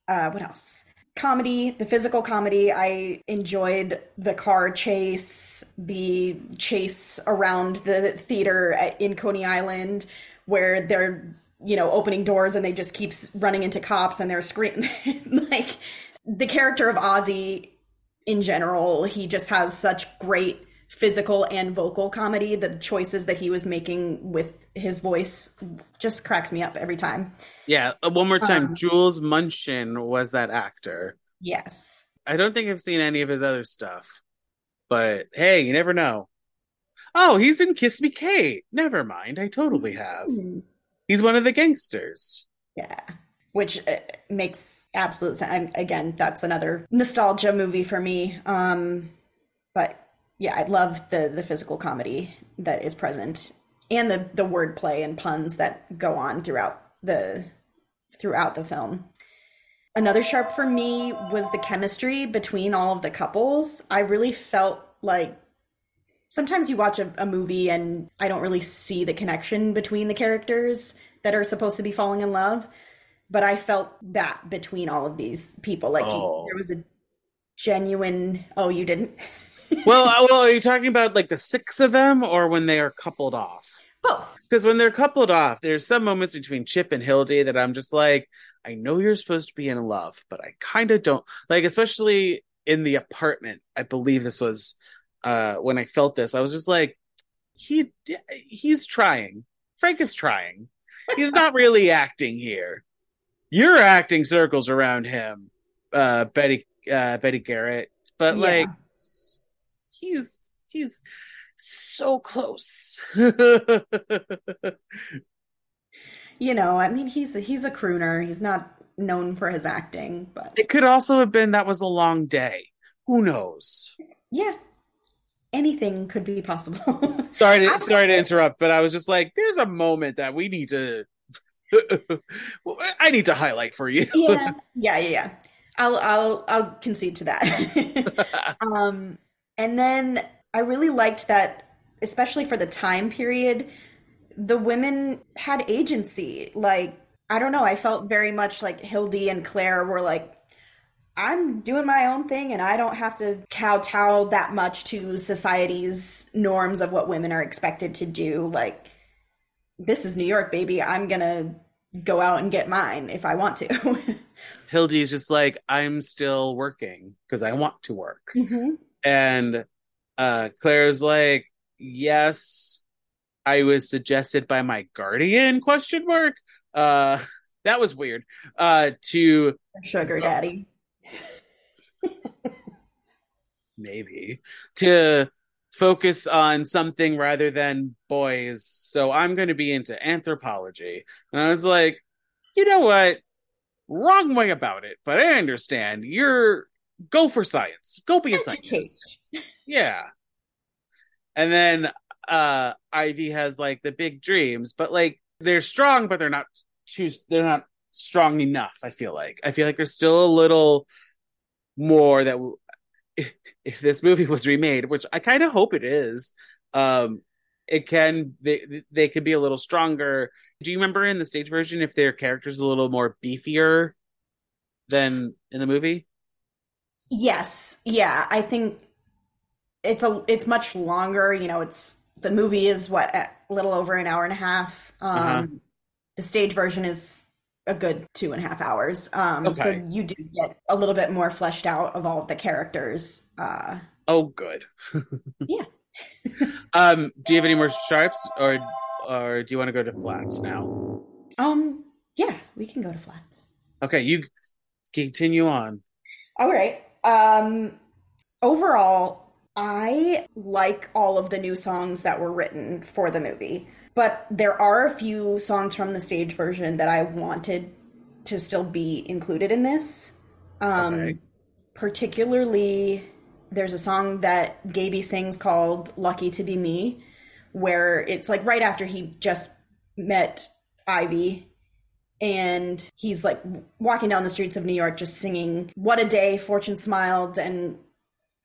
Uh, what else? Comedy, the physical comedy. I enjoyed the car chase, the chase around the theater at, in Coney Island, where they're you know opening doors and they just keeps running into cops and they're screaming [LAUGHS] like the character of Ozzy in general. He just has such great physical and vocal comedy. The choices that he was making with his voice just cracks me up every time. Yeah, uh, one more time. Um, Jules Munshin was that actor. Yes. I don't think I've seen any of his other stuff. But hey, you never know. Oh, he's in Kiss Me Kate. Never mind. I totally have. Hmm. He's one of the gangsters. Yeah. Which uh, makes absolute sense. And again, that's another nostalgia movie for me. Um, but yeah, I love the the physical comedy that is present and the the wordplay and puns that go on throughout the throughout the film. Another sharp for me was the chemistry between all of the couples. I really felt like sometimes you watch a, a movie and I don't really see the connection between the characters that are supposed to be falling in love. But I felt that between all of these people. Like Oh. there was a genuine oh you didn't? [LAUGHS] Well, well, are you talking about like the six of them or when they are coupled off? Both. Because when they're coupled off, there's some moments between Chip and Hildy that I'm just like, I know you're supposed to be in love, but I kind of don't like, especially in the apartment. I believe this was uh when I felt this. I was just like, he he's trying. Frank is trying. He's not really acting here. You're acting circles around him, uh, Betty uh, Betty Garrett. But Yeah. like, he's he's so close. [LAUGHS] You know, I mean he's a, he's a crooner. He's not known for his acting, but It could also have been that was a long day. Who knows? yeah. Anything could be possible. [LAUGHS] Sorry to sorry to interrupt, but I was just like, there's a moment that we need to. I need to highlight for you. yeah. [LAUGHS] Yeah, yeah, yeah. I'll I'll I'll concede to that. [LAUGHS] Um, and then I really liked that, especially for the time period, the women had agency. Like, I don't know, I felt very much like Hildy and Claire were like, I'm doing my own thing and I don't have to kowtow that much to society's norms of what women are expected to do. Like, this is New York, baby. I'm gonna go out and get mine if I want to. [LAUGHS] Hildy's just like, I'm still working because I want to work. Mhm. And uh Claire's like, yes, I was suggested by my guardian question mark. Uh [LAUGHS] that was weird. Uh to Sugar daddy. [LAUGHS] maybe to focus on something rather than boys. So I'm going to be into anthropology. And I was like, you know what? Wrong way about it, but I understand. You're go for science. Go be a scientist. Yeah. And then uh Ivy has like the big dreams, but like they're strong, but they're not too they're not strong enough, I feel like. I feel like there's still a little more that w- if, [LAUGHS] if this movie was remade, which I kind of hope it is, um it can they they could be a little stronger. Do you remember in the stage version if their characters a little more beefier than in the movie? Yes, yeah, I think it's a it's much longer. You know, it's the movie is what a little over an hour and a half. Um, Uh-huh. The stage version is a good two and a half hours. Um, Okay. So you do get a little bit more fleshed out of all of the characters. Uh, Oh, good. [LAUGHS] Yeah. [LAUGHS] um, do you have any more sharps, or or do you want to go to flats now? um, yeah, we can go to flats. Okay, you continue on. All right. Um, overall, I like all of the new songs that were written for the movie, but there are a few songs from the stage version that I wanted to still be included in this. Um, Okay. particularly, there's a song that Gaby sings called "Lucky to Be Me," where it's like right after he just met Ivy and he's like walking down the streets of New York just singing what a day fortune smiled and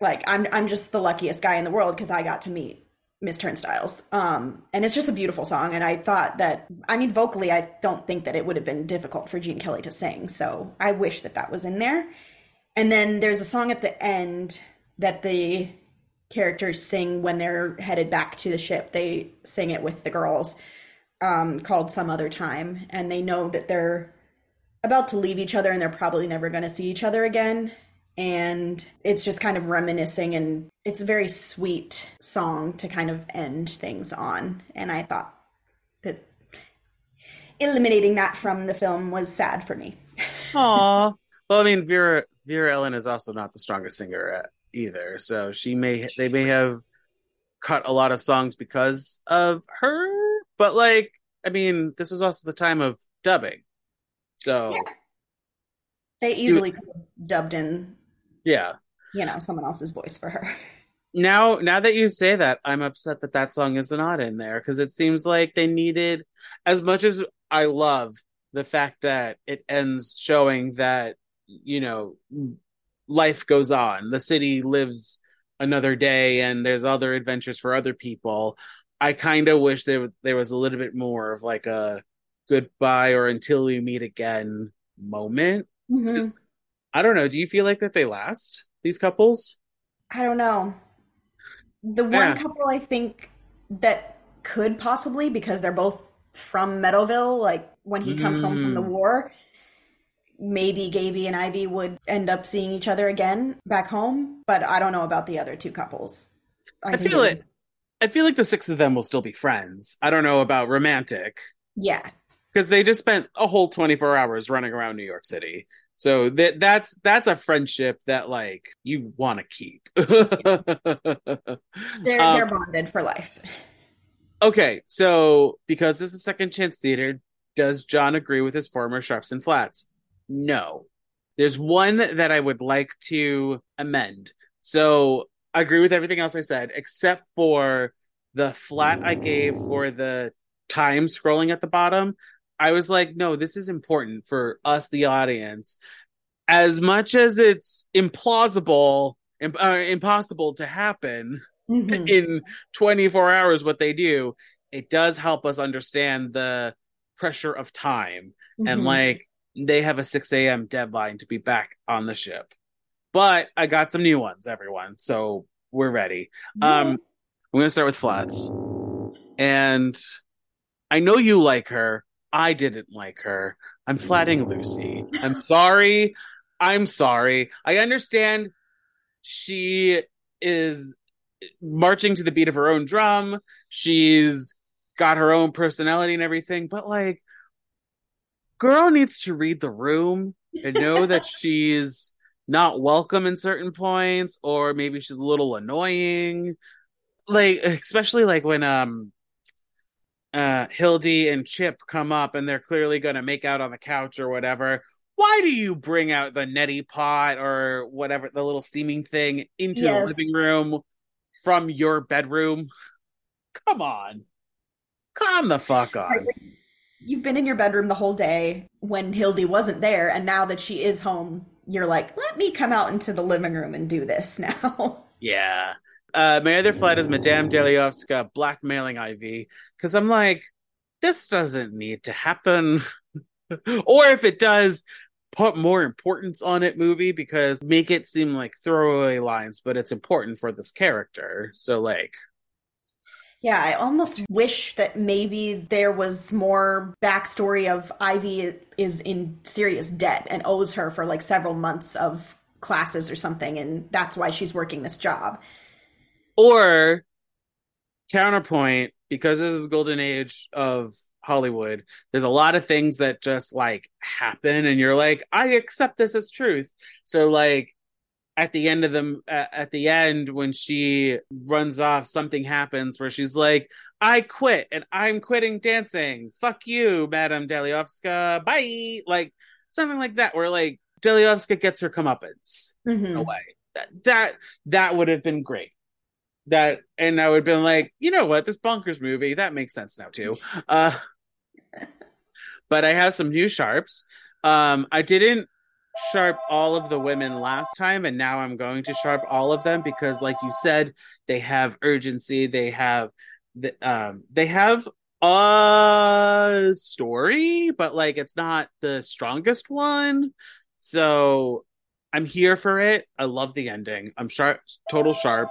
like I'm I'm just the luckiest guy in the world because I got to meet Miss Turnstiles. Um and it's just a beautiful song and I thought that I mean vocally I don't think that it would have been difficult for Gene Kelly to sing. So I wish that that was in there. And then there's a song at the end that the characters sing when they're headed back to the ship. They sing it with the girls um, called Some Other Time, and they know that they're about to leave each other and they're probably never going to see each other again. And it's just kind of reminiscing, and it's a very sweet song to kind of end things on. And I thought that eliminating that from the film was sad for me. [LAUGHS] Aw. Well, I mean, Vera Vera Ellen is also not the strongest singer uh, either, so she may they may have cut a lot of songs because of her. But like, I mean, this was also the time of dubbing, so Yeah. They easily could dubbed in, yeah. you know, someone else's voice for her. now now that you say that i'm upset that that song is not in there because it seems like they needed as much as i love the fact that it ends showing that you know life goes on the city lives another day and there's other adventures for other people i kind of wish there there was a little bit more of like a goodbye or until we meet again moment Mhm. I don't know do you feel like that they last these couples I don't know. The one Yeah. couple I think that could possibly, because they're both from Meadowville, like when he comes home from the Mm. war, maybe Gaby and Ivy would end up seeing each other again back home. But I don't know about the other two couples. I think feel it- it. I feel like the six of them will still be friends. I don't know about romantic Yeah. because they just spent a whole 24 hours running around New York City. So that that's that's a friendship that like you want to keep. They're [LAUGHS] Um, they're bonded for life. okay, so because this is second chance theater, does Jon agree with his former sharps and flats? No. There's one that I would like to amend. So I agree with everything else I said, except for the flat I gave for the time scrolling at the bottom. I was like, no, this is important for us, the audience. As much as it's implausible, imp- uh, impossible to happen, Mhm. [LAUGHS] in 24 hours what they do it does help us understand the pressure of time and Mhm. like they have a 6 a.m deadline to be back on the ship but i got some new ones everyone so we're ready um i'm gonna start with flats and i know you like her i didn't like her i'm flatting lucy i'm [LAUGHS] sorry i'm sorry i understand she is marching to the beat of her own drum. She's got her own personality and everything, but like, girl needs to read the room and know that [LAUGHS] she's not welcome in certain points, or maybe she's a little annoying. like especially like when um uh Hildy and Chip come up and they're clearly gonna make out on the couch or whatever. Why do you bring out the neti pot or whatever the little steaming thing into Yes. the living room from your bedroom? Come on. Calm the fuck on. You've been in your bedroom the whole day when Hildy wasn't there, and now that she is home, you're like, let me come out into the living room and do this [LAUGHS] now. Yeah. Uh, my other flight is Madame Dilyovska blackmailing Ivy because I'm like, this doesn't need to happen. [LAUGHS] or if it does, put more importance on it, movie, because make it seem like throwaway lines, but it's important for this character. So, like, Yeah, I almost wish that maybe there was more backstory of Ivy is in serious debt and owes her for like several months of classes or something, and that's why she's working this job. Or counterpoint, because this is the golden age of Hollywood, there's a lot of things that just like happen, and you're like, I accept this as truth. So, like, at the end of the at the end when she runs off something happens where she's like i quit and i'm quitting dancing. Fuck you madam Dilyovska bye. Like something like that where like Dilyovska gets her comeuppance in a mm-hmm. way. That that that would have been great that and i would have been like you know what this bonkers movie that makes sense now too. Uh but i have some new sharps. Um i didn't sharp all of the women last time and now i'm going to sharp all of them because like you said they have urgency they have the, um they have a story but like it's not the strongest one. So i'm here for it. I love the ending. I'm sharp total sharp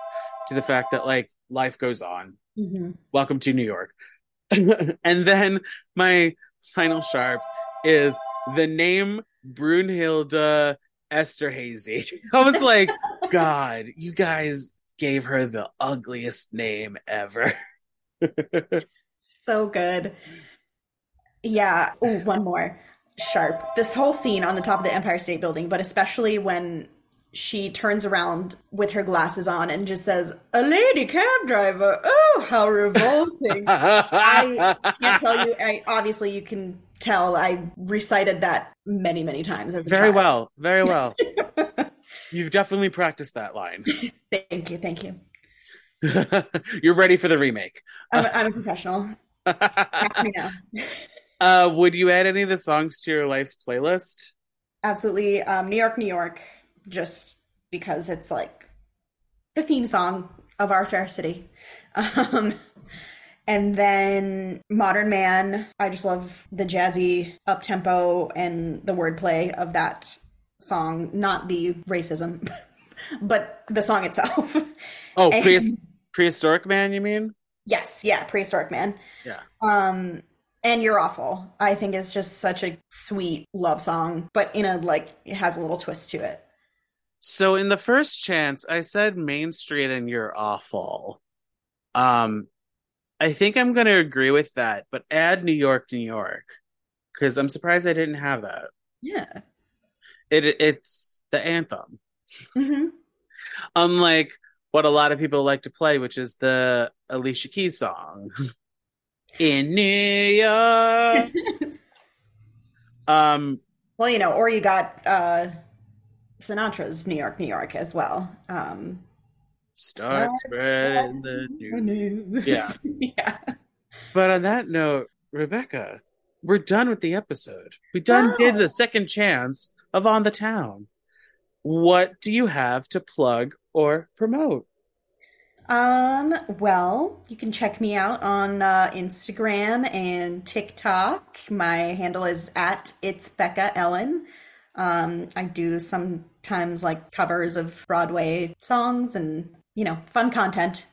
to the fact that like life goes on Mm-hmm. welcome to new york [LAUGHS] and then my final sharp is the name Brunhilde Esterhazy. [LAUGHS] I was like, [LAUGHS] God, you guys gave her the ugliest name ever. So good. Yeah. Oh, one more. Sharp. This whole scene on the top of the Empire State Building, but especially when she turns around with her glasses on and just says, A lady cab driver. Oh, how revolting. [LAUGHS] I can't tell you. I, obviously, you can tell I recited that many, many times as very child. well, very well. [LAUGHS] You've definitely practiced that line. Thank you. Thank you. [LAUGHS] You're ready for the remake. I'm, I'm a professional. Ask me now. uh, would you add any of the songs to your life's playlist? Absolutely. Um, New York, New York, just because it's like the theme song of our fair city. [LAUGHS] Um, and then Modern Man, I just love the jazzy up tempo and the wordplay of that song, not the racism, [LAUGHS] but the song itself. [LAUGHS] Oh, And- prehis- prehistoric man, you mean? yes, yeah, Prehistoric Man. Yeah. Um, and You're Awful. I think it's just such a sweet love song, but in a like, it has a little twist to it. So in the first chance, I said Main Street and you're awful. Um, I think I'm going to agree with that, but add New York, New York, because I'm surprised I didn't have that. Yeah. It it's the anthem, hmm [LAUGHS] unlike what a lot of people like to play, which is the Alicia Keys song. [LAUGHS] In New York. [LAUGHS] Um, well, you know, or you got uh Sinatra's New York, New York as well. Um start spreading the news. Yeah. [LAUGHS] yeah. But on that note, Rebecca, we're done with the episode. We done Wow. did the second chance of On the Town. What do you have to plug or promote? Um, well, you can check me out on uh, Instagram and TikTok. My handle is at it's Becca Ellen. Um, I do sometimes like covers of Broadway songs and you know, fun content.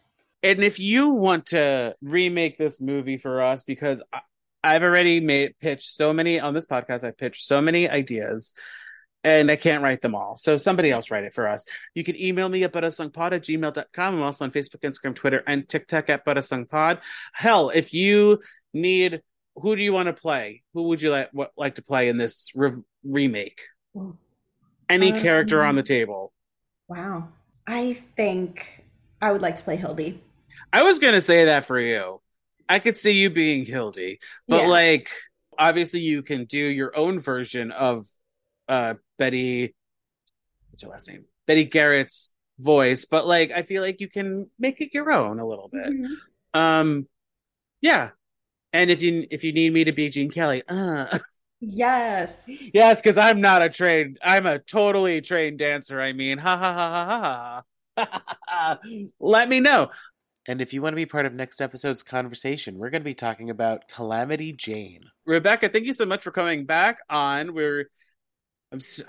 And if you want to remake this movie for us, because I, I've already made pitched so many on this podcast, I've pitched so many ideas and I can't write them all. So somebody else write it for us. You can email me at butasongpod at gmail.com. I'm also on Facebook, Instagram, Twitter, and TikTok at butasongpod. Hell, if you need, who do you want to play? Who would you like, what, like to play in this re- remake? Any Um, character on the table. Wow. I think I would like to play Hildy. I was gonna say that for you. I could see you being Hildy, but Yeah. like obviously you can do your own version of uh Betty what's her last name? Betty Garrett's voice, but like I feel like you can make it your own a little bit. Mhm. Um yeah. And if you if you need me to be Gene Kelly, uh [LAUGHS] Yes. yes, because I'm not a trained I'm a totally trained dancer, I mean. Ha ha ha ha ha ha. [LAUGHS] Let me know. And if you want to be part of next episode's conversation, we're going to be talking about Calamity Jane. Rebecca, thank you so much for coming back on. We're I'm s-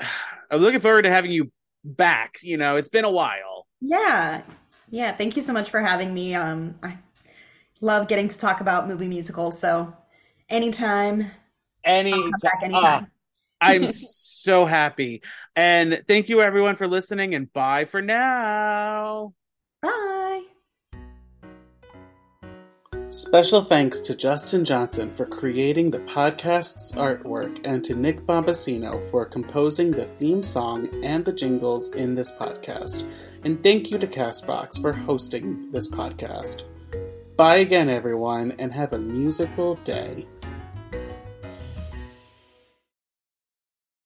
I'm looking forward to having you back. You know, it's been a while. Yeah. Yeah. Thank you so much for having me. Um, I love getting to talk about movie musicals. So anytime, Any I'll come back ah, anytime. I'm [LAUGHS] so happy. And thank you everyone for listening and bye for now. Bye. Special thanks to Justin Johnson for creating the podcast's artwork and to Nick Bombasino for composing the theme song and the jingles in this podcast. And thank you to Castbox for hosting this podcast. Bye again, everyone, and have a musical day.